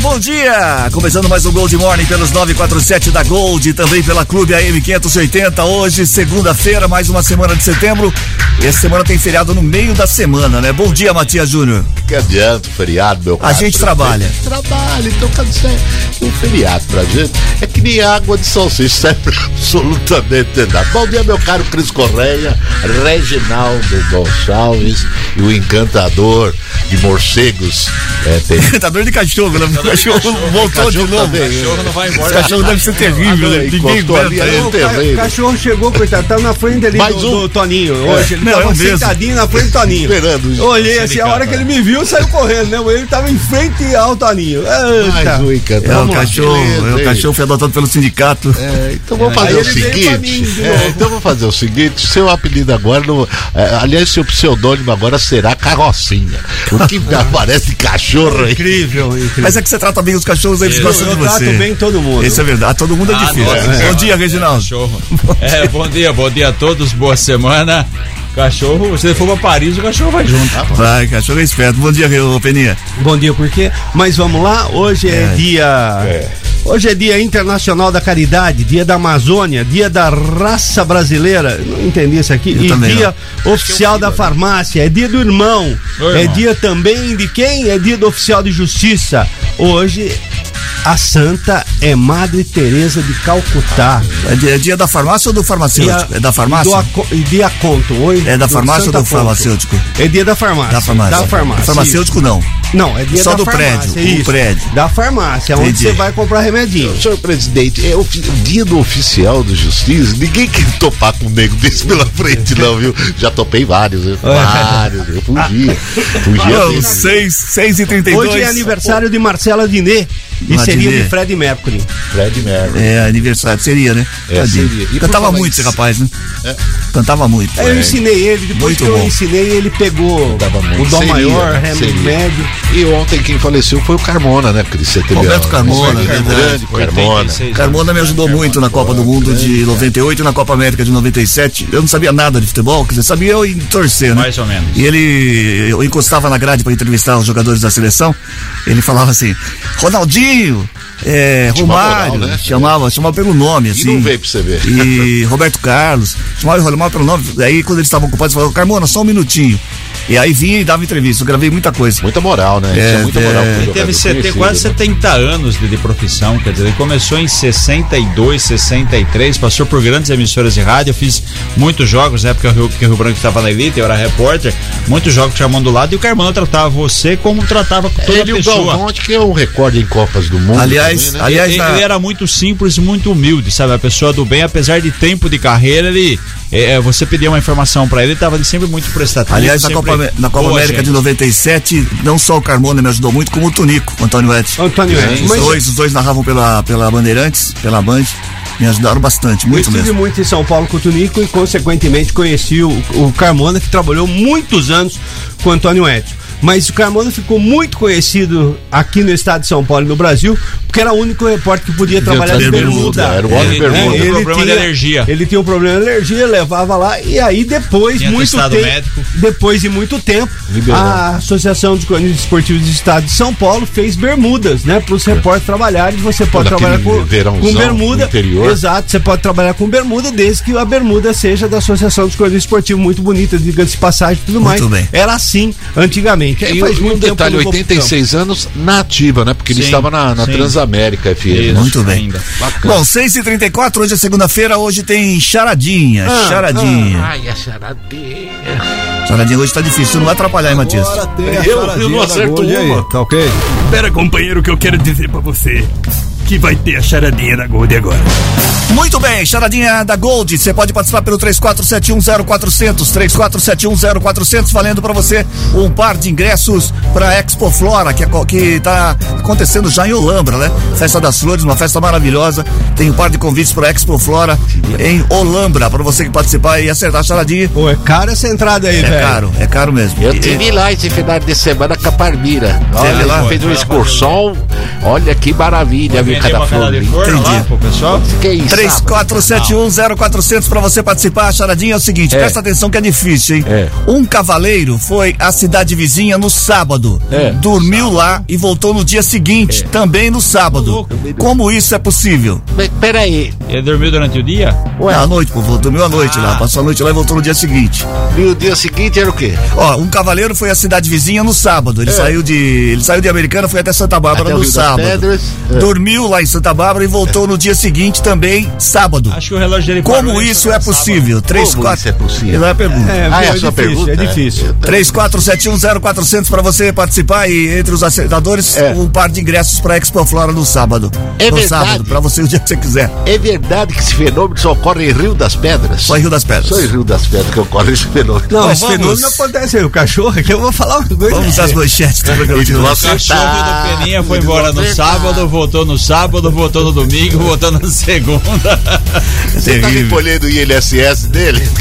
Bom dia! Começando mais um Gold Morning pelos 947 da Gold e também pela Clube AM 580. Hoje, segunda-feira, mais uma semana de setembro. Essa semana tem feriado no meio da semana, né? Bom dia, Matias Júnior. Que adianta o feriado, meu A caro gente prefeito? trabalha. Trabalha, então quer dizer que o feriado pra gente é que nem água de salsicha, serve absolutamente nada. Bom dia, meu caro Cris Correia, Reginaldo Gonçalves e o encantador de morcegos. É, tem... tá dor de cachorro, né? O cachorro voltou de Cachorro novo. também, cachorro não vai Esse embora. cachorro deve ser terrível, né? Ninguém aguenta o. O cachorro chegou, coitado, tava na frente ali Mais do, um. do Toninho. Hoje ele Não, tava é o mesmo. sentadinho na frente do Toninho. Esperando olhei assim, a hora que ele me viu, saiu correndo, né? Ele tava em frente ao Toninho. Eita. Mais um. É o cachorro, é o cachorro foi adotado pelo sindicato. É, então vamos fazer o seguinte. é, então vamos fazer o seguinte: seu apelido agora, no, é, aliás, seu pseudônimo agora será Carrocinha. O que aparece cachorro aí. Incrível, incrível. Mas é que você trata bem os cachorros, eles eu, gostam eu de você. trato bem todo mundo. Isso é verdade. Todo mundo é Ah, difícil. nossa, Bom é. dia, Reginaldo. Cachorro. É, bom dia, bom dia a todos, boa semana. Cachorro, se ele for pra Paris, o cachorro vai junto. Vai, cachorro é esperto. Bom dia, Peninha. Bom dia, por quê? Mas vamos lá, hoje é, dia. Hoje é dia internacional da caridade, dia da Amazônia, dia da raça brasileira. Não entendi isso aqui. Eu e também dia oficial da farmácia, é dia do irmão. Ô, É irmão. dia também de quem? É dia do oficial de justiça. Hoje a santa é Madre Teresa de Calcutá. É dia, é dia da farmácia ou do farmacêutico? Dia- É da farmácia? Do e dia conto. Hoje, É da farmácia ou do farmacêutico? É dia da farmácia. Da farmácia. Da farmácia. Farmacêutico não. Não, é dia Só da do farmácia, prédio, o isso. prédio. Da farmácia, onde Entendi. você vai comprar remedinho. Senhor presidente, é o, dia do oficial de justiça. Ninguém quer topar com um nego desse pela frente, não, viu? Já topei vários, viu? vários. Eu fugia. Fugia Não, dele. 6, 6 e 32 Hoje é aniversário de Marcela Diné e seria de Fred Mercury. Fred Mercury. É, aniversário, seria, né? É, seria. E Cantava muito esse rapaz, né? É. Cantava muito. Aí eu ensinei ele, depois Muito que eu bom. ensinei, ele pegou Tava muito. o dó Seria, maior, ré médio. E ontem quem faleceu foi o Carmona, né? Cris? Você teve Roberto Carmona, grande Carmona. 86. Carmona me ajudou muito na Copa do Mundo de 98 e na Copa América de 97. Eu não sabia nada de futebol, quer dizer, sabia eu em torcer, né? Mais ou menos. E ele, eu encostava na grade para entrevistar os jogadores da seleção. Ele falava assim: Ronaldinho, é, Romário, moral, né? chamava, chamava pelo nome, assim. não veio pra você ver. E Roberto Carlos, chamava o Romário pelo nome. Aí quando eles estavam ocupados, falava: Carmona, só um minutinho. E aí vinha e dava entrevista. Eu gravei muita coisa. Muita moral, né? Isso É, é muita moral. é. Ele teve sete- conhecido, quase né? 70 anos de, de profissão, quer dizer, ele começou em 62, 63, passou por grandes emissoras de rádio, eu fiz muitos jogos na época que o Rio, que o Rio Branco estava na elite, eu era repórter, muitos jogos chamando do lado e o Carmona tratava você como tratava toda Ele e o pessoa. Galvão, acho que é um recorde em Copas do Mundo. Aliás, também, né? aliás, ele, na- ele era muito simples, muito humilde, sabe? A pessoa do bem, apesar de tempo de carreira, ele. é, você pedia uma informação pra ele, ele estava sempre muito prestativo. Aliás, na sempre Copa, na Copa boa América gente. de 97, não só o Carmona me ajudou muito, como o Tunico, o Antônio Edson. Antônio Os Edson. Mas dois, os dois narravam pela, pela Bandeirantes, pela Band. Me ajudaram bastante, eu muito estive mesmo. muito em São Paulo com o Tunico e, consequentemente, conheci o, o Carmona, que trabalhou muitos anos com o Antônio Edson. Mas o Carmona ficou muito conhecido aqui no estado de São Paulo e no Brasil, porque era o único repórter que podia trabalhar de de bermuda. era o homem Ele- bermuda. ele- problema de alergia. Ele tinha um problema de alergia, levava lá e aí depois, Tinha muito tempo, médico. depois de muito tempo, Liberou. a Associação dos Cronistas Esportivos do Estado de São Paulo fez bermudas, né, para os repórteres trabalharem. Você pode trabalhar com, com bermuda, interior. exato. Você pode trabalhar com bermuda desde que a bermuda seja da Associação dos Cronistas Esportivos, muito bonita, diga-se de passagem, e tudo mais. Muito bem. Era assim antigamente. Aí E faz o- muito um tempo detalhe, que eu não vou pro 86 anos na ativa, né? Porque ele Sim, estava na, na sim. Transamérica FM. Isso. Muito bem. ainda. Bacana. Bom, 6h34, hoje é segunda-feira, hoje tem charadinha. charadinha. Ai, a charadinha. Charadinha hoje tá difícil, não vai atrapalhar, hein, Matias? Eu- eu não acerto aí, uma. Tá ok? Pera, companheiro, que eu quero dizer pra você que vai ter a charadinha da Gold agora. Muito bem, charadinha da Gold. Você pode participar pelo 34710400, 34710400, valendo pra você um par de ingressos pra Expo Flora, que, é, que tá acontecendo já em Olambra, né? Festa das Flores, uma festa maravilhosa. Tem um par de convites pra Expo Flora em Olambra, pra você que participar e acertar a charadinha. Pô, é caro essa entrada aí, É velho. caro, é caro mesmo. Eu E- tive lá esse final de semana com a Parmira. Olha, lá? lá? fez uma excursão. Olha que maravilha, viu? Vender Cada uma flor. cana de forno lá Entendi. pro pessoal? Que isso? 34710400 pra você participar. A charadinha é o seguinte, É. presta atenção que é difícil, hein? É. Um cavaleiro foi à cidade vizinha no sábado. É. Dormiu lá e voltou no dia seguinte, também no sábado. Como isso é possível? Mas peraí, Ele dormiu durante o dia? Ué. É, à noite, pô, voltou- dormiu à noite lá, passou a noite lá e voltou no dia seguinte. e o dia seguinte era o quê? Ó, um cavaleiro foi à cidade vizinha no sábado. Ele saiu de, ele saiu de Americana, foi até Santa Bárbara Até no sábado. Pedras. É. Dormiu lá em Santa Bárbara e voltou no dia seguinte também, sábado. Acho que o relógio dele Como ali isso é possível? Três, Como quatro. isso é possível? Ela é a pergunta. É, Ah, é viu, a sua difícil, pergunta? É difícil. É. 34710400 para você participar e entre os acertadores É. um par de ingressos para Expo Flora no sábado. É no verdade. sábado, para você o dia que você quiser. É verdade que esse fenômeno só ocorre em Rio das Pedras? Só em Rio das Pedras. Só em Rio das Pedras que ocorre esse fenômeno. Não, esse vamos. fenômeno acontece aí. O cachorro aqui, eu vou falar uma coisa. Vamos às manchetes do programa de Ele O cachorro Tá. do Peninha foi Ele embora no gosta- sábado, voltou no sábado, voltou no domingo, voltou na segunda. Você tá recolhendo o INSS dele?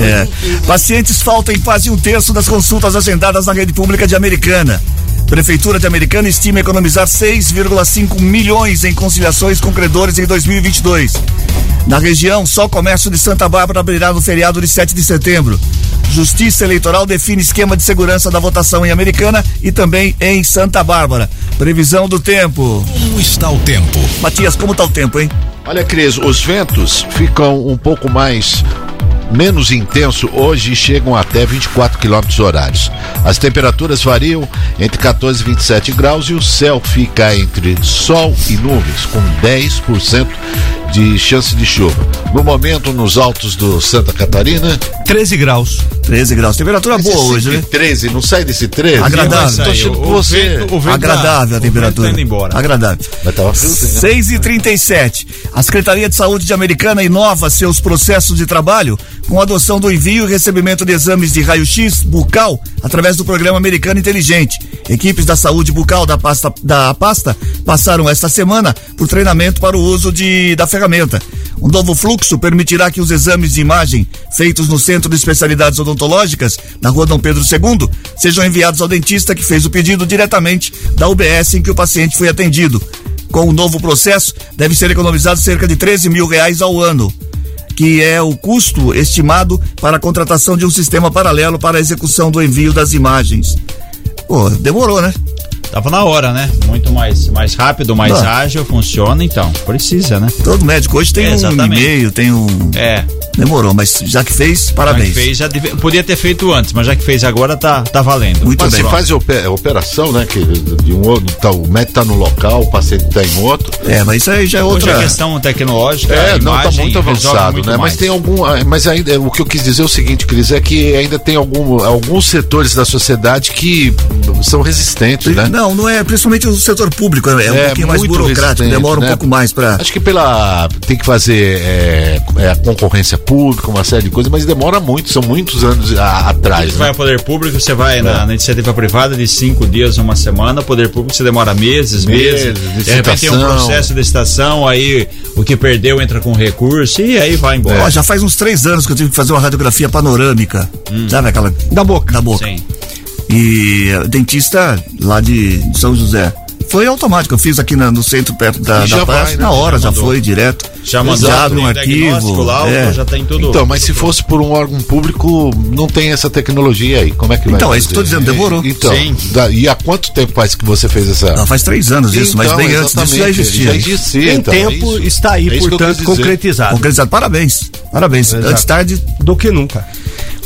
É. Pacientes faltam em quase um terço das consultas agendadas na rede pública de Americana. Prefeitura de Americana estima economizar 6,5 milhões em conciliações com credores em 2022. Na região, só o comércio de Santa Bárbara abrirá no feriado de 7 de setembro. Justiça Eleitoral define esquema de segurança da votação em Americana e também em Santa Bárbara. Previsão do tempo. Como está o tempo? Matias, como tá o tempo, hein? Olha, Cris, os ventos ficam um pouco mais menos intenso hoje e chegam até 24 km horários. As temperaturas variam entre 14 e 27 graus e o céu fica entre sol e nuvens, com 10% de chance de chuva. No momento, nos altos do Santa Catarina, 13 graus. 13 graus. Temperatura boa hoje, né? 13, não sai desse 13? Agradável. Tô achando que você. vento- vento Agradável tá- a temperatura. Tá indo embora. Agradável. Mas tava frio, né? 6 e 37 A Secretaria de Saúde de Americana inova seus processos de trabalho com a adoção do envio e recebimento de exames de raio-x bucal através do programa Americano Inteligente. Equipes da saúde bucal da pasta, da pasta passaram esta semana por treinamento para o uso de, da ferramenta. Um novo fluxo permitirá que os exames de imagem feitos no Centro de Especialidades Odontológicas, na rua Dom Pedro II, sejam enviados ao dentista que fez o pedido diretamente da UBS em que o paciente foi atendido. Com o novo processo, deve ser economizado cerca de 13 mil reais ao ano, que é o custo estimado para a contratação de um sistema paralelo para a execução do envio das imagens. Pô, demorou, né? Tava na hora, né? Muito mais, mais rápido, mais Ah. ágil, funciona, então. Precisa, né? Todo médico hoje tem É, um e-mail, tem um. É. Demorou, mas já que fez, Já parabéns. que fez, já deve- podia ter feito antes, mas já que fez agora, tá, tá valendo. Muito Mas bem. se faz ope- operação, né? Que de um outro, tá, o médico tá no local, o paciente tá em outro. É, mas isso aí já é Hoje outra. a questão tecnológica, É, a não, tá muito avançado, muito né? mais. Mas tem algum. ah, Mas ainda, o que eu quis dizer é o seguinte, Cris, é que ainda tem algum, alguns setores da sociedade que são resistentes, né? Não, não é, principalmente o setor público, é, um É, pouquinho mais burocrático, resistente, demora um né? pouco mais pra. Acho que pela. Tem que fazer é, é, a concorrência pública, uma série de coisas, mas demora muito, são muitos anos a- atrás. Você vai Né? ao poder público, você vai na, É. na iniciativa privada de cinco dias, uma semana. Poder público você demora meses, meses. Meses, de repente tem um processo de estação, aí o que perdeu entra com recurso e aí vai embora. Ó, já faz uns três anos que eu tive que fazer uma radiografia panorâmica. Sabe aquela. Da boca. Da boca. Sim. E eh, dentista lá de São José. Foi automático, eu fiz aqui na- no centro perto da, já da praça, vai, né? na hora, Já já, foi direto. Já abre um arquivo. laudo, é. já tem tudo. Então, mas se fosse por um órgão público, não tem essa tecnologia aí. Como é que vai Então, é isso que eu tô dizendo, demorou. Então, Sim. da- e há quanto tempo faz que você fez essa. Não, faz três anos isso, mas Então, bem antes disso já exatamente, existia. Já existia, Em então, é tempo isso. está aí, É portanto, concretizado. Concretizado. Parabéns. Parabéns. Exato. Antes tarde, Do que nunca.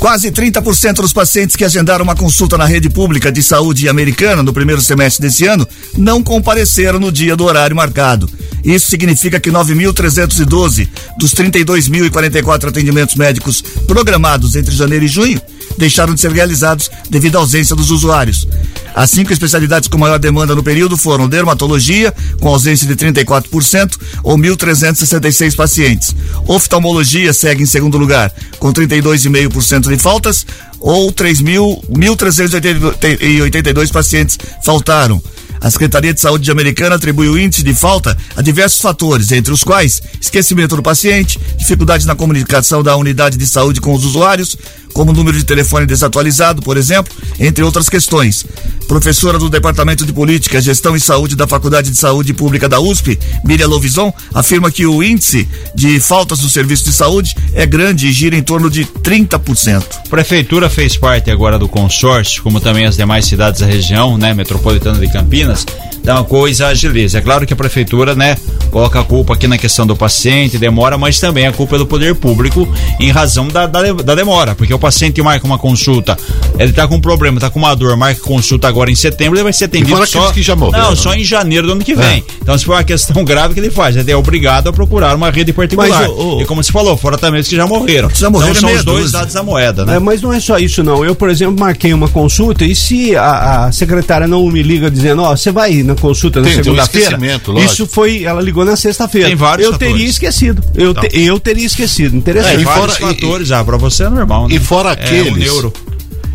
Quase 30% dos pacientes que agendaram uma consulta na rede pública de saúde americana no primeiro semestre desse ano não compareceram no dia do horário marcado. Isso significa que 9.312 dos 32.044 atendimentos médicos programados entre janeiro e junho deixaram de ser realizados devido à ausência dos usuários. As cinco especialidades com maior demanda no período foram dermatologia, com ausência de 34%, ou 1.366 pacientes. Oftalmologia segue em segundo lugar, com 32,5% de faltas, ou 3.1.382 pacientes faltaram. A Secretaria de Saúde Americana atribui o índice de falta a diversos fatores, entre os quais esquecimento do paciente, dificuldades na comunicação da unidade de saúde com os usuários, como número de telefone desatualizado, por exemplo, entre outras questões. Professora do Departamento de Política, Gestão e Saúde da Faculdade de Saúde Pública da USP, Miriam Lovison, afirma que o índice de faltas do serviço de saúde é grande e gira em torno de 30%. A prefeitura fez parte agora do consórcio, como também as demais cidades da região, né, metropolitana de Campinas. Então a coisa agiliza. É claro que a prefeitura, né, coloca a culpa aqui na questão do paciente, demora, mas também a culpa é do poder público em razão da, da, da demora, porque o paciente marca uma consulta, ele tá com um problema, tá com uma dor, marca consulta agora em setembro, ele vai ser atendido fora só que já morreram, Não, né? só em janeiro do ano que vem. Então se for uma questão grave que ele faz, ele é obrigado a procurar uma rede particular. Mas, ô, ô, e como você falou, fora também os que já morreram. Já morreram então são meia os dois dúzia. lados da moeda, né? É, mas não é só isso, não. Eu, por exemplo, marquei uma consulta e se a, a secretária não me liga dizendo, ó, você vai na consulta na um segunda-feira, lógico. isso foi, ela ligou na sexta-feira. Tem vários Eu fatores. teria esquecido. Eu, Então. te- eu teria esquecido. É, Interessante. e vários fora- e- fatores, ah, pra você é normal, né? E fora É, aqueles. o neuro.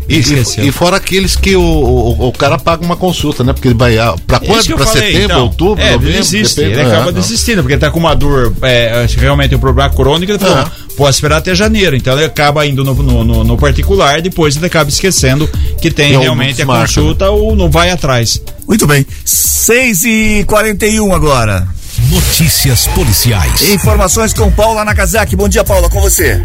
E, Esqueceu. e, e fora aqueles que o, o, o cara paga uma consulta, né? Porque ele vai. ah, Pra É quando? Pra falei, setembro, então. outubro, é, novembro? ele desiste, depende- ele é, acaba não. desistindo, porque ele tá com uma dor, é, realmente um problema crônico, ele falou, É. pode esperar até janeiro, então ele acaba indo no, no, no- no particular, depois ele acaba esquecendo que tem Tem realmente a alguns marcam, consulta ou não vai atrás. Muito bem. 6 e 41 agora. Notícias policiais. Informações com Paula Nakazaki. Bom dia, Paula, com você.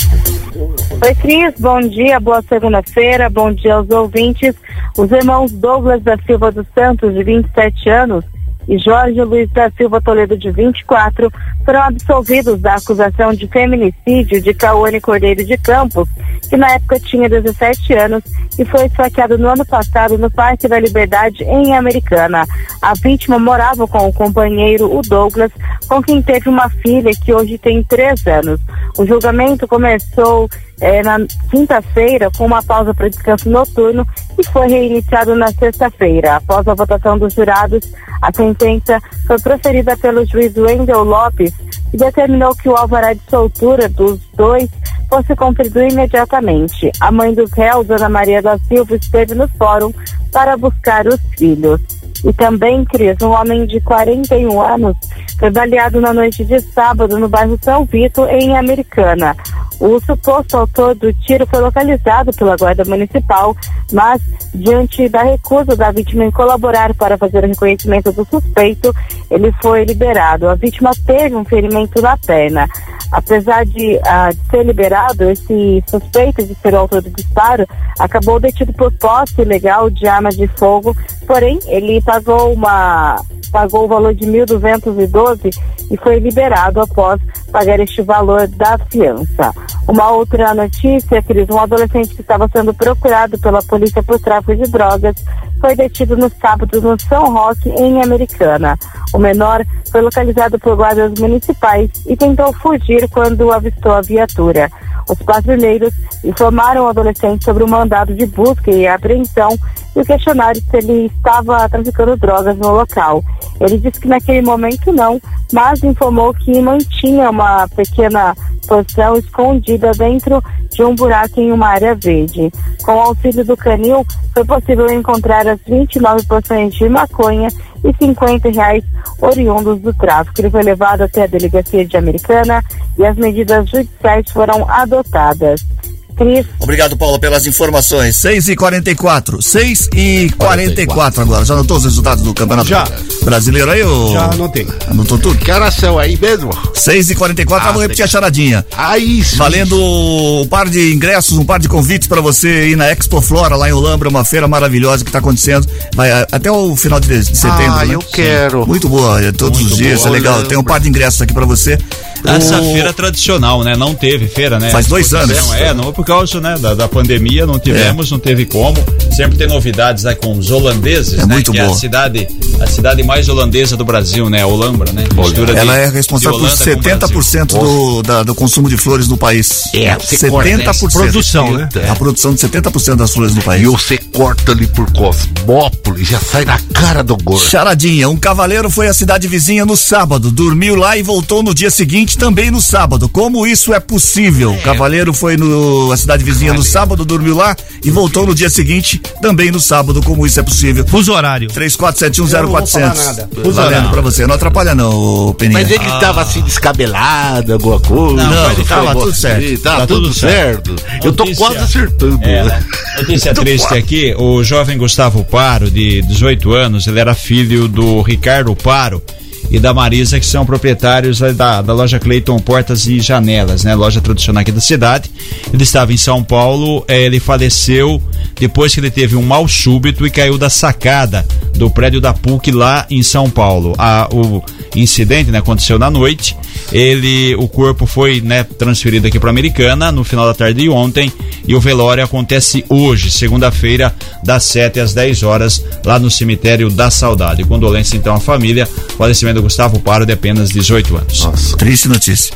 Oi, Cris, bom dia, boa segunda-feira, bom dia aos ouvintes. Os irmãos Douglas da Silva dos Santos, de 27 anos, e Jorge Luiz da Silva Toledo, de 24, foram absolvidos da acusação de feminicídio de Cauane Cordeiro de Campos, que na época tinha 17 anos e foi esfaqueado no ano passado no Parque da Liberdade, em Americana. A vítima morava com o companheiro, o Douglas, com quem teve uma filha que hoje tem 3 anos. O julgamento começou eh, na quinta-feira com uma pausa para descanso noturno e foi reiniciado na sexta-feira. Após a votação dos jurados, a sentença foi proferida pelo juiz Wendel Lopes e determinou que o alvará de soltura dos dois fosse cumprido imediatamente. A mãe dos réus, Ana Maria da Silva, esteve no fórum para buscar os filhos. E também, Cris, um homem de 41 anos foi baleado na noite de sábado no bairro São Vito, em Americana. O suposto autor do tiro foi localizado pela Guarda Municipal, mas, diante da recusa da vítima em colaborar para fazer o reconhecimento do suspeito, ele foi liberado. A vítima teve um ferimento na perna. Apesar de, ah, de ser liberado, esse suspeito de ser o autor do disparo acabou detido por posse ilegal de arma de fogo, porém, ele pagou uma pagou o valor de 1.212 e foi liberado após pagar este valor da fiança. Uma outra notícia, Cris, um adolescente que estava sendo procurado pela polícia por tráfico de drogas foi detido no sábado no São Roque, em Americana. O menor foi localizado por guardas municipais e tentou fugir quando avistou a viatura. Os patrulheiros informaram o adolescente sobre o mandado de busca e apreensão e o questionário se ele estava traficando drogas no local. Ele disse que naquele momento não, mas informou que mantinha uma pequena porção escondida dentro de um buraco em uma área verde. Com o auxílio do canil, foi possível encontrar as 29 porções de maconha e 50 reais oriundos do tráfico. Ele foi levado até a delegacia de Americana e as medidas judiciais foram adotadas. Cris, Obrigado, Paula, pelas informações. 6 e 44 6 e 44 agora. Já anotou os resultados do Campeonato Já. Brasileiro aí, ô? Já anotei. Anotou tudo? Que horas são aí mesmo? 6 e 44 Ah, vamos repetir a charadinha. Ah, isso. Valendo um par de ingressos, um par de convites pra você ir na Expo Flora, lá em Olambra, uma feira maravilhosa que tá acontecendo. Vai ah, até o final de, de setembro. Ah, né? eu quero. Muito boa, é, todos Muito os dias, boa, é legal. Olambra. Tem um par de ingressos aqui pra você. Essa O- feira tradicional, né? Não teve feira, né? Faz dois anos. É, não, porque causa né, da, da pandemia, não tivemos, não teve como. Sempre tem novidades né, com os holandeses, É né? muito que é boa. a cidade, a cidade mais holandesa do Brasil, né? A Olambra, né? Mistura Ela de- é responsável por Holanda com Brasil. 70% do, da- do consumo de flores no país. É, você corta 70%. Produção, né? A produção de 70% das flores no país. E você corta ali por Cosmópolis, já sai na cara do gordo. Charadinha, um cavaleiro foi à cidade vizinha no sábado, dormiu lá e voltou no dia seguinte também no sábado. Como isso é possível? O cavaleiro foi no, cidade vizinha no sábado, dormiu lá e voltou no dia seguinte também no sábado. Como isso é possível? Fuso horário. 34710400. nada. Valendo pra você. Não atrapalha não, Peninha. Mas ele tava assim descabelado, alguma coisa. Não, Não, ele tava Foi tudo certo. Tá, Tá tudo, tudo certo. Eu tô Notícia. quase acertando. É, né? Notícia triste aqui, o jovem Gustavo Paro, de 18 anos, ele era filho do Ricardo Paro e da Marisa, que são proprietários lá da, da loja Cleiton Portas e Janelas, né? Loja tradicional aqui da cidade. Ele estava em São Paulo, eh, ele faleceu depois que ele teve um mal súbito e caiu da sacada do prédio da PUC lá em São Paulo. A, o incidente né, aconteceu na noite. Ele, o corpo foi né, transferido aqui para Americana no final da tarde de ontem e o velório acontece hoje, segunda-feira, das 7 às 10 horas, lá no cemitério da Saudade. Condolência então à família. Falecimento do Gustavo Paro de apenas 18 anos. Triste notícia.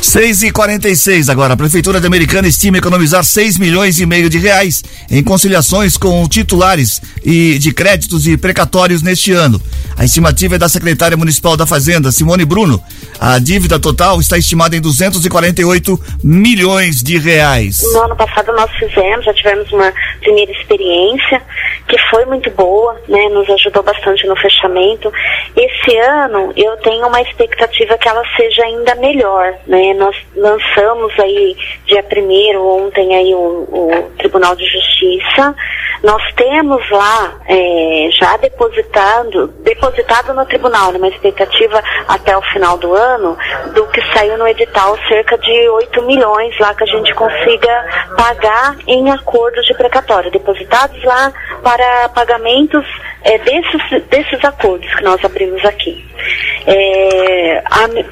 6 e 46 agora. A Prefeitura de Americana estima economizar 6 milhões e meio de reais em conciliações com titulares e de créditos e precatórios neste ano. A estimativa é da secretária municipal da Fazenda, Simone Bruno. A dívida total está estimada em 248 milhões de reais. No ano passado nós fizemos, já tivemos uma primeira experiência que foi muito boa, né, nos ajudou bastante no fechamento. Esse ano eu tenho uma expectativa que ela seja ainda melhor, né? Nós lançamos aí dia primeiro ontem aí o, o Tribunal de Justiça. Nós temos lá eh, já depositado, depositado no tribunal, numa expectativa até o final do ano, do que saiu no edital cerca de 8 milhões lá que a gente consiga pagar em acordos de precatório, depositados lá para pagamentos eh, desses, desses acordos que nós abrimos aqui.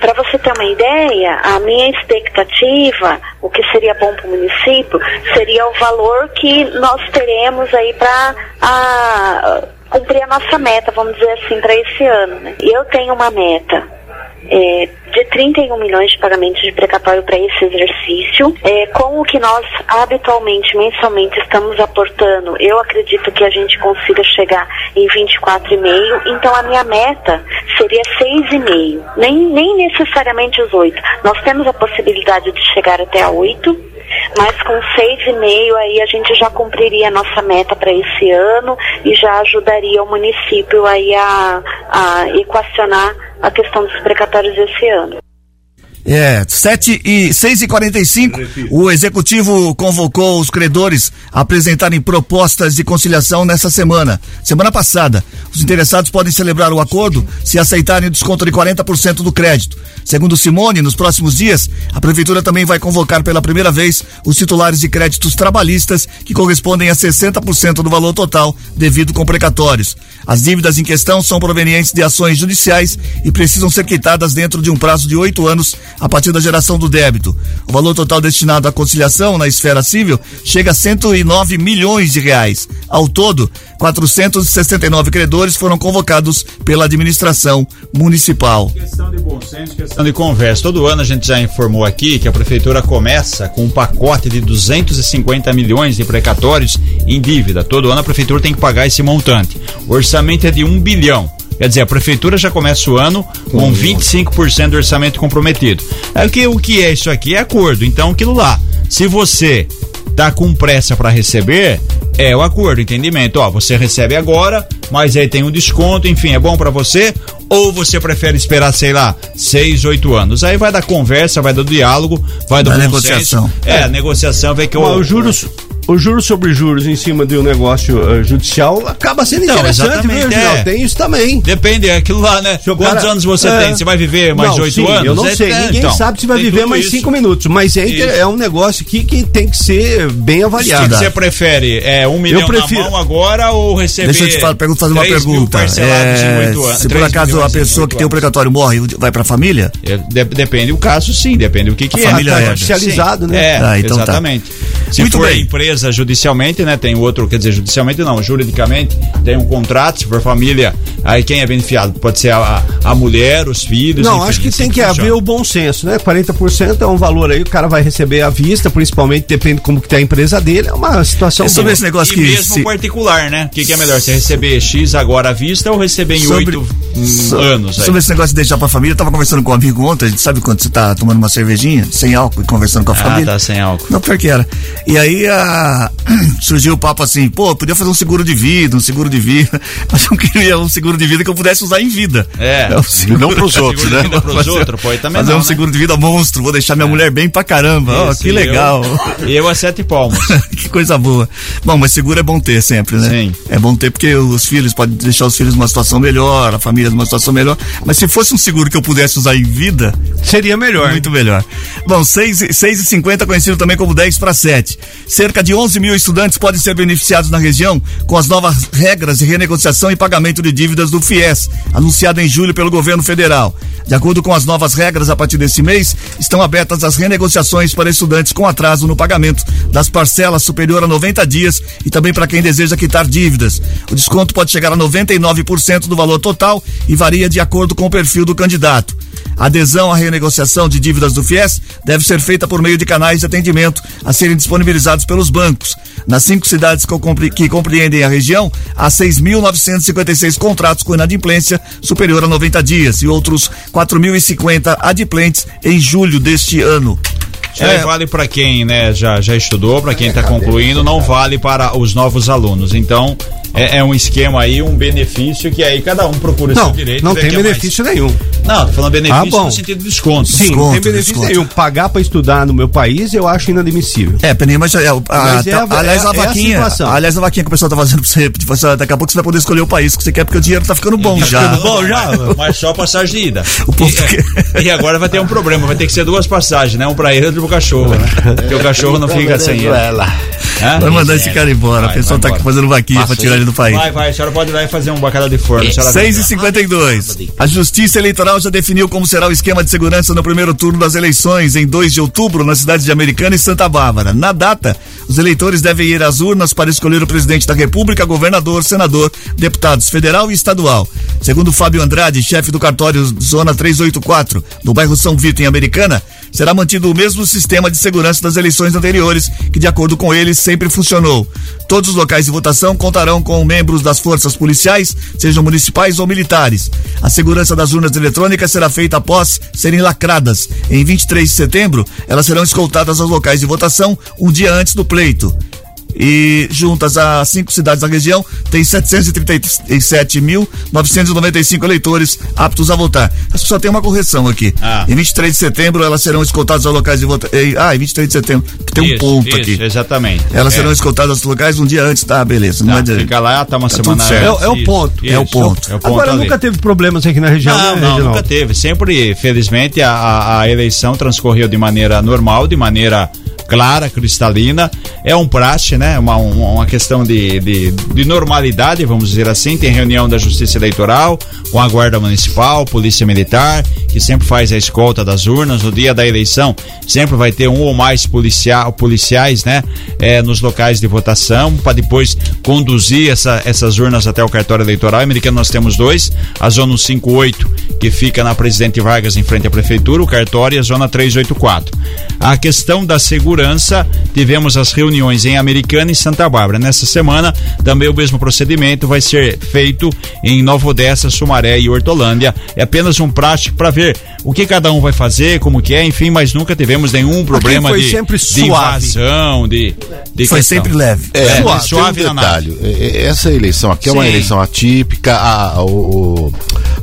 para você ter uma ideia, a minha expectativa, o que seria bom para o município, seria o valor que nós teremos aí para cumprir a nossa meta, vamos dizer assim, para esse ano. Né? Eu tenho uma meta é, de 31 milhões de pagamentos de precatório para esse exercício. É, com o que nós habitualmente, mensalmente, estamos aportando, eu acredito que a gente consiga chegar em 24,5. Então, a minha meta seria 6,5. Nem, nem necessariamente os 8. Nós temos a possibilidade de chegar até a 8. Mas com seis e meio aí a gente já cumpriria a nossa meta para esse ano e já ajudaria o município aí a, a equacionar a questão dos precatórios esse ano. É, 7 e 6 e 45 o executivo convocou os credores a apresentarem propostas de conciliação nessa semana. Semana passada, os interessados podem celebrar o acordo se aceitarem o desconto de 40% do crédito. Segundo Simone, nos próximos dias, a prefeitura também vai convocar pela primeira vez os titulares de créditos trabalhistas que correspondem a 60% do valor total devido com precatórios. As dívidas em questão são provenientes de ações judiciais e precisam ser quitadas dentro de um prazo de oito anos a partir da geração do débito. O valor total destinado à conciliação na esfera civil chega a 109 milhões de reais. Ao todo, 469 credores foram convocados pela administração municipal. Questão de bom senso, questão de conversa. Todo ano a gente já informou aqui que a prefeitura começa com um pacote de 250 milhões de precatórios em dívida. Todo ano a prefeitura tem que pagar esse montante. O orçamento é de um bilhão. Quer dizer, a prefeitura já começa o ano com 25% do orçamento comprometido. É o que, o que é isso aqui? É acordo. Então, aquilo lá. Se você tá com pressa para receber, é o acordo, entendimento. Ó, você recebe agora, mas aí tem um desconto, enfim, é bom para você? Ou você prefere esperar, sei lá, seis, oito anos? Aí vai da conversa, vai do diálogo, vai do Da negociação. É, a negociação vem que eu. os juros, os juros sobre juros em cima de um negócio eh, judicial acaba sendo Não, interessante, viu, é. Tem isso também. Depende, é aquilo lá, né? O Quantos cara- anos você é. tem? Você vai viver mais Não, de oito anos? Eu não É, sei, é, ninguém então, sabe se vai viver mais isso. cinco minutos, mas é, inter- é um negócio aqui que tem que ser bem O avaliado. que você prefere? É um milhão prefiro- na mão agora ou receber. Deixa eu te falar, pergunta- fazer uma 3 mil pergunta. É, oito anos? se por 3 acaso a pessoa que tem o precatório morre, vai pra família? É, de- depende do caso, sim, depende do que, que A é. família Tá, herda. Oficializado, sim. né? É, Ah, então tá. exatamente. Se Muito for bem. empresa judicialmente, né? Tem outro, quer dizer, judicialmente não, juridicamente tem um contrato, se for família, aí quem é beneficiado? Pode ser a, a, mulher, os filhos. Não, enfim, acho que assim tem que funciona. haver o bom senso, né? 40% é um valor aí, o cara vai receber à vista, principalmente depende como que tá a empresa dele, é uma situação É sobre boa. esse negócio E que. mesmo se- particular, né? O que, que é melhor? Você receber X agora à vista ou receber em Sobre- oito hum, so- anos? Aí? Sobre esse negócio de deixar pra família, eu tava conversando com um amigo ontem, a gente sabe quando você tá tomando uma cervejinha, sem álcool, e conversando com a Ah, família. tá sem álcool. Não, pior que era. E aí a... surgiu o papo assim, pô, podia fazer um seguro de vida, um seguro de vida, mas eu queria um seguro de vida que eu pudesse usar em vida. É. um seguro- Não pros outros, né? vida pros outros, pô, aí também Fazer não, um né? seguro de vida monstro, vou deixar minha mulher bem pra caramba. Isso, que e legal. Eu, eu a sete palmos. que coisa boa. Bom, mas seguro é bom ter sempre, né? Sim. É bom ter porque os filhos, pode deixar os filhos numa situação melhor, a família numa situação melhor. Mas se fosse um seguro que eu pudesse usar em vida, Seria melhor. muito melhor. Bom, 6,50 conhecido também como 10 para 7. Cerca de 11 mil estudantes podem ser beneficiados na região com as novas regras de renegociação e pagamento de dívidas do FIES, anunciada em julho pelo governo federal. De acordo com as novas regras, a partir desse mês, estão abertas as renegociações para estudantes com atraso no pagamento das parcelas superior a 90 dias e também para quem deseja quitar dívidas. O desconto pode chegar a 99% do valor total e varia de acordo com o perfil do candidato. A adesão à renegociação de dívidas do FIES deve ser feita por meio de canais de atendimento a serem disponibilizados pelos bancos. Nas cinco cidades que, compreendem a região, há 6.956 contratos com inadimplência superior a 90 dias e outros 4.050 adimplentes em julho deste ano. É. vale para quem né, já, já estudou, para quem está concluindo, não vale para os novos alunos. Então, é, é um esquema aí, um benefício que aí cada um procura Não, seu direito. não tem é mais- benefício nenhum. Não, tô falando benefício Ah, bom. no sentido de desconto. Sim, não Desconto, tem benefício desconto. nenhum. Pagar pra estudar no meu país eu acho inadmissível. É, Peninha, mas é, a, Mas é tá- a- aliás, é- a é a vaquinha, situação. aliás, a vaquinha que o pessoal tá fazendo pra você, assim, daqui a pouco você vai poder escolher o país que você quer, porque o dinheiro tá ficando bom já. Tá bom já? Mas só passagem de ida. O povo e, e agora vai ter um problema, vai ter que ser duas passagens, né? Um pra ele e outro pro cachorro, né? Porque o cachorro não fica sem ele. Vai mandar esse cara embora. Vai, o pessoal tá fazendo vaquinha pra tirar ele do país. Vai, vai, a senhora pode ir lá e fazer um bacalhau de forno. a senhora vem 6 cá. e 52 A Justiça Eleitoral já definiu como será o esquema de segurança no primeiro turno das eleições em 2 de outubro na cidade de Americana e Santa Bárbara. Na data, os eleitores devem ir às urnas para escolher o presidente da República, governador, senador, deputados federal e estadual. Segundo Fábio Andrade, chefe do cartório Zona 384, do bairro São Vito, em Americana, será mantido o mesmo sistema de segurança das eleições anteriores, que, de acordo com ele, sempre funcionou. Todos os locais de votação contarão com membros das forças policiais, sejam municipais ou militares. A segurança das urnas eletrônicas será feita após serem lacradas. Em 23 de setembro, elas serão escoltadas aos locais de votação um dia antes do pleito. E juntas a cinco cidades da região, tem 737.995 eleitores aptos a votar. Acho que só tem uma correção aqui. Ah. Em 23 de setembro, elas serão escoltadas aos locais de votação. Ah, em 23 de setembro. Tem um Isso, ponto isso, aqui. Exatamente. Elas É. serão escoltadas aos locais um dia antes, tá? Beleza. Não Tá, é de... Fica lá, tá uma Tá semana certo. É, antes, é o isso, ponto. É o ponto. É o ponto Agora ali. nunca teve problemas aqui na região, Não, né, não, Reginaldo? nunca teve. Sempre, felizmente, a, a, a eleição transcorreu de maneira normal, de maneira clara, cristalina. É um praxe, né? Uma, uma questão de, de, de normalidade, vamos dizer assim. Tem reunião da Justiça Eleitoral com a Guarda Municipal, Polícia Militar, que sempre faz a escolta das urnas. No dia da eleição, sempre vai ter um ou mais policia, policiais, né? É, nos locais de votação, para depois conduzir essa, essas urnas até o cartório eleitoral. Em Americano nós temos dois, a Zona 158, que fica na Presidente Vargas em frente à Prefeitura, o cartório e a Zona 384. A questão da segurança, tivemos as reuniões em Americana e Santa Bárbara. Nessa semana, também o mesmo procedimento vai ser feito em Nova Odessa, Sumaré e Hortolândia. É apenas um prático para ver o que cada um vai fazer, como que é, enfim, mas nunca tivemos nenhum problema foi de, sempre de suave. invasão, de, de Foi questão. sempre leve. É, É, suave tem um detalhe. Essa eleição aqui é uma Sim. eleição atípica. A, o- o-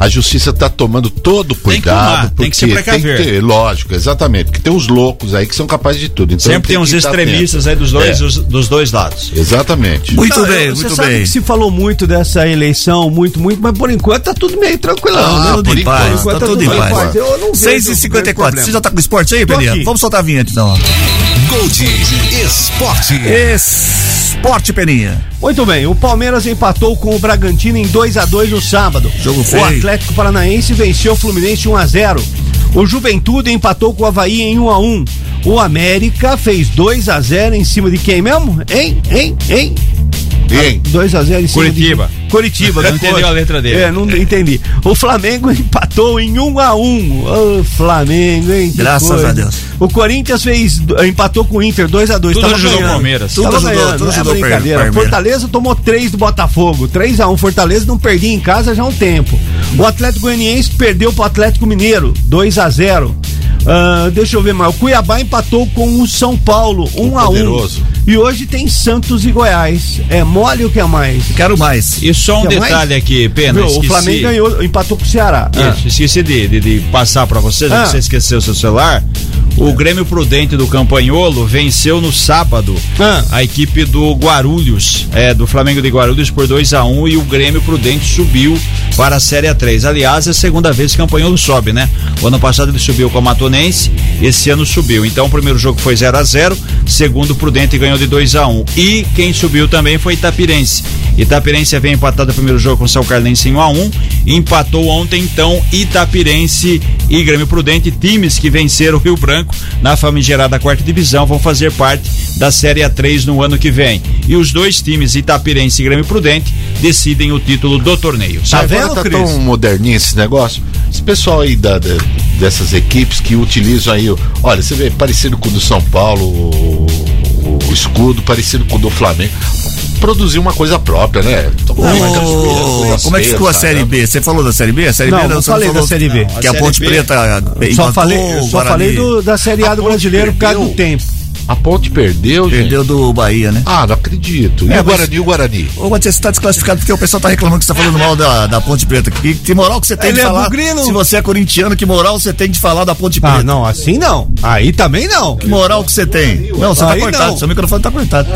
a justiça está tomando todo o Tem que cuidado. tomar, tem que se porque precaver. ter- lógico, exatamente. Porque tem uns loucos aí que são capazes de tudo. Então Sempre tem uns extremistas aí dos dois, É, os- dos dois lados. Exatamente. Muito Não, bem, eu- você muito sabe bem. que se falou muito dessa eleição, muito, muito, mas por enquanto tá tudo meio tranquilão. Ah, né? Tudo por em enquanto, paz, enquanto tá tudo em tudo em paz. paz. Eu não vejo 6 e 54 problema. Você já tá com esporte aí, aqui. Vamos soltar a vinheta então. ó. Gold Esporte. Esporte, Peninha. Muito bem, o Palmeiras empatou com o Bragantino em 2 a 2 no sábado. Jogo o feio. Atlético Paranaense venceu o Fluminense 1 a 0. O Juventude empatou com o Havaí em 1 a 1. O América fez 2 a 0 em cima de quem mesmo? Hein? Hein? Hein? Hein? 2 a 0 em cima Curitiba. de Curitiba, Não entendeu a letra dele. É, não entendi. O Flamengo empatou em 1 a 1. Ô, Flamengo, hein? Graças coisa. a Deus. O Corinthians fez empatou com o Inter 2 a 2. Tudo Tava ajudou o. Palmeiras. Tudo Tava ajudou, ganhando, tudo é ajudou o brincadeira. Palmeiras. Fortaleza tomou 3 do Botafogo, 3 a 1. Fortaleza não perdia em casa já há um tempo. O Atlético Goianiense perdeu pro Atlético Mineiro, 2 a 0. Ah, deixa eu ver mais. O Cuiabá empatou com o São Paulo, 1 a 1. poderoso. E hoje tem Santos e Goiás. É mole o que é mais? Quero mais. E só um Quer mais? detalhe aqui, pena. Viu, o. Flamengo ganhou, empatou com o Ceará. Ah. Isso, esqueci de, de, de passar pra você, já Ah. que você esqueceu o seu celular. O Grêmio Prudente do Campanholo venceu no sábado Ah. a equipe do Guarulhos, é, do Flamengo de Guarulhos por 2 a 1 e o Grêmio Prudente subiu para a Série A3. Aliás, é a segunda vez que o Campanholo sobe, né? O ano passado ele subiu com a Matonense, esse ano subiu. Então o primeiro jogo foi 0 a 0 segundo o Prudente ganhou de 2 a 1 E quem subiu também foi Itapirense. Itapirense havia empatado o primeiro jogo com o São Carlense em 1 a 1 empatou ontem então Itapirense e Grêmio Prudente, times que venceram o Rio Branco na famigerada quarta divisão, vão fazer parte da Série A3 no ano que vem. E os dois times, Itapirense e Grêmio Prudente, decidem o título do torneio. Tá Agora vendo, tá Cris? tão moderninho esse negócio. Esse pessoal aí da, da- dessas equipes que utilizam aí, olha, você vê parecido com o do São Paulo, o, o escudo parecido com o do Flamengo. Produzir uma coisa própria, né? Tomar coisas como é que ficou a feias, Série. B? Você falou da Série B? A Série Não, B não você falei da falou Série B. Que a A Ponte B. Preta Só falei, só falei do- da Série A do A Ponte brasileiro por causa do perdeu. tempo. A Ponte perdeu, gente. Perdeu do Bahia, né? Ah, não acredito. E É, o mas- Guarani, e o Guarani? Ô, Matias, você tá desclassificado porque o pessoal tá reclamando que você tá falando mal da, da Ponte Preta. Que, que moral que você tem Ele de é falar? bugrino. Se você é corintiano, que moral você tem de falar da Ponte Preta? Ah, não, assim não. Aí também não. Que moral que você tem? Não, você tá Aí cortado, não. seu microfone tá cortado.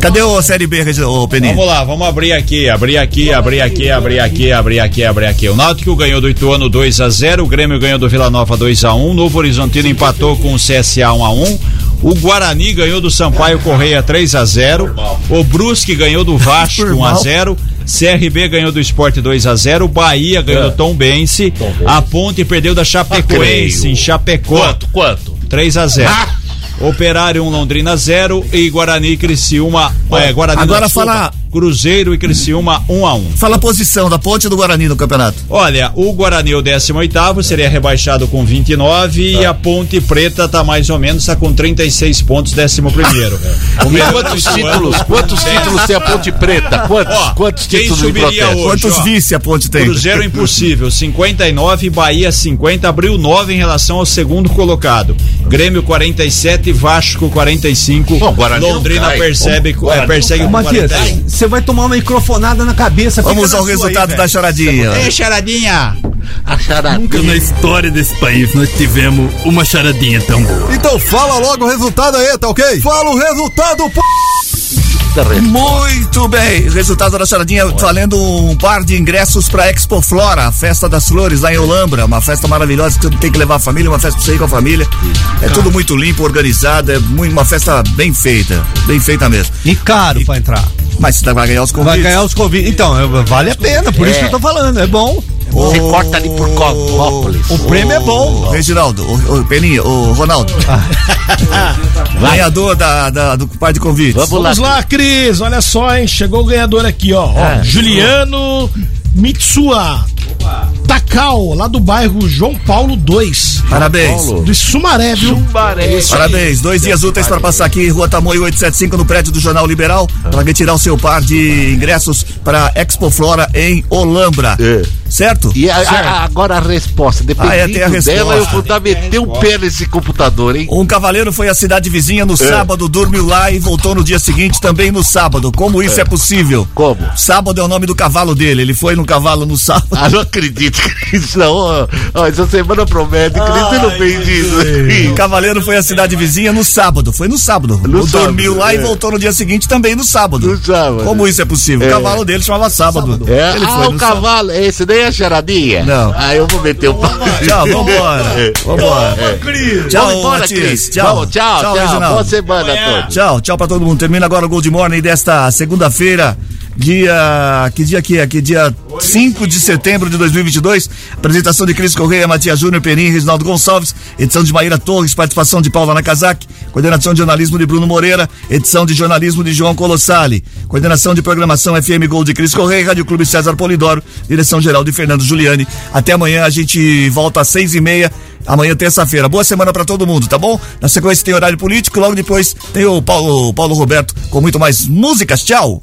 Cadê o Série B, Regi- ô Peninha? Vamos lá, vamos abrir aqui, abrir aqui, abrir aqui, abrir aqui, abrir aqui, abrir aqui. O Náutico ganhou do Ituano 2 a 0, o Grêmio ganhou do Vila Nova 2 a 1, Novo Horizontino empatou com o CSA 1 a 1. O Guarani ganhou do Sampaio Correia 3 a 0. O Brusque ganhou do Vasco Por 1 a mal. 0. CRB ganhou do Sport 2 a 0. Bahia ganhou do Tom Bense. A Ponte perdeu da Chapecoense creio. em Chapecó. Quanto? Quanto? 3 a 0. Operário 1 Londrina 0 e Guarani Criciúma, é, Guarani Agora não, desculpa, fala- Cruzeiro e Criciúma 1 a 1. Fala a posição da Ponte do Guarani no campeonato. Olha, o Guarani é o 18º, seria rebaixado com 29 e a Ponte Preta tá mais ou menos tá com 36 pontos, 11º. O E melhor quantos do ano. títulos? Quantos títulos tem a Ponte Preta? Quantos? Ó, quantos quem títulos subiria hoje? Quantos ó. vice a Ponte tem? Cruzeiro impossível, 59, Bahia 50, abriu 9 em relação ao segundo colocado. Grêmio 47, Vasco 45. Bom, Guarani não Londrina Bom, Guarani é, persegue com Matias, 41. Você vai tomar uma microfonada na cabeça. Vamos ao resultado aí, da charadinha. Ei, charadinha! A charada. Nunca na história desse país nós tivemos uma charadinha tão boa. Então fala logo o resultado aí, tá ok? Fala o resultado, Muito bem, resultado da charadinha valendo um par de ingressos para Expo Flora, a festa das flores lá em Olambra, uma festa maravilhosa que você tem que levar a família, uma festa pra você ir com a família. É tudo muito limpo, organizado, é muito, uma festa bem feita, bem feita mesmo. E caro pra entrar. Mas você vai ganhar os convites. Vai ganhar os convites. Então, é- vale a pena, por isso que eu tô falando, é bom. Você corta ali por Copópolis. O prêmio é bom. Reginaldo, o, Peninha, o Ronaldo. Ganhador da, da- do par de convites. Vamos lá. Vamos lá, Cris. Olha só, hein? Chegou o ganhador aqui, ó. Ó, É. Juliano Mitsua. Takao, lá do bairro João Paulo 2. Parabéns. Paulo. De Sumaré, viu? Parabéns, dois dias úteis para passar aqui, Rua Tamoio 875, no prédio do Jornal Liberal, para retirar o seu par de ingressos para Expo Flora em Olambra. É. Certo? E a- a- agora a resposta, dependendo Ah, é, a resposta. dela, eu vou dar meter um pé nesse computador, hein? Um cavaleiro foi à cidade vizinha no sábado, dormiu lá e voltou no dia seguinte também no sábado. Como isso é, possível? Como? Sábado é o nome do cavalo dele. Ele foi no cavalo no sábado. Ah, não acredito, Cris. Não, ó, ó, essa semana promete, você não fez isso. O cavaleiro foi à cidade vizinha no sábado. Foi no sábado. No O dormiu sábado, lá e é. voltou no dia seguinte também no sábado. No sábado. Como isso é possível? É. O cavalo dele chamava sábado. É, Ele ah, o cavalo, esse daí é charadinha? Não. Ah, eu vou meter o pau. Tchau, vambora. É. Vambora. Tchau, Vamos embora, Matias. Cris. Tchau. Tchau, tchau. Boa semana a todos. Tchau, tchau pra todo mundo. Termina agora o Gold Morning desta segunda-feira. Dia. Que dia que é? Que dia 5 de setembro de 2022. Apresentação de Cris Correia, Matias Júnior, Perim, Reginaldo Gonçalves. Edição de Maíra Torres, participação de Paula Nakazaki. Coordenação de jornalismo de Bruno Moreira. Edição de jornalismo de João Colossali. Coordenação de programação FM Gol de Cris Correia. Rádio Clube César Polidoro. Direção geral de Fernando Giuliani. Até amanhã, a gente volta às seis e meia. Amanhã, terça-feira. Boa semana para todo mundo, tá bom? Na sequência tem horário político, logo depois tem o Paulo, o Paulo Roberto com muito mais músicas. Tchau!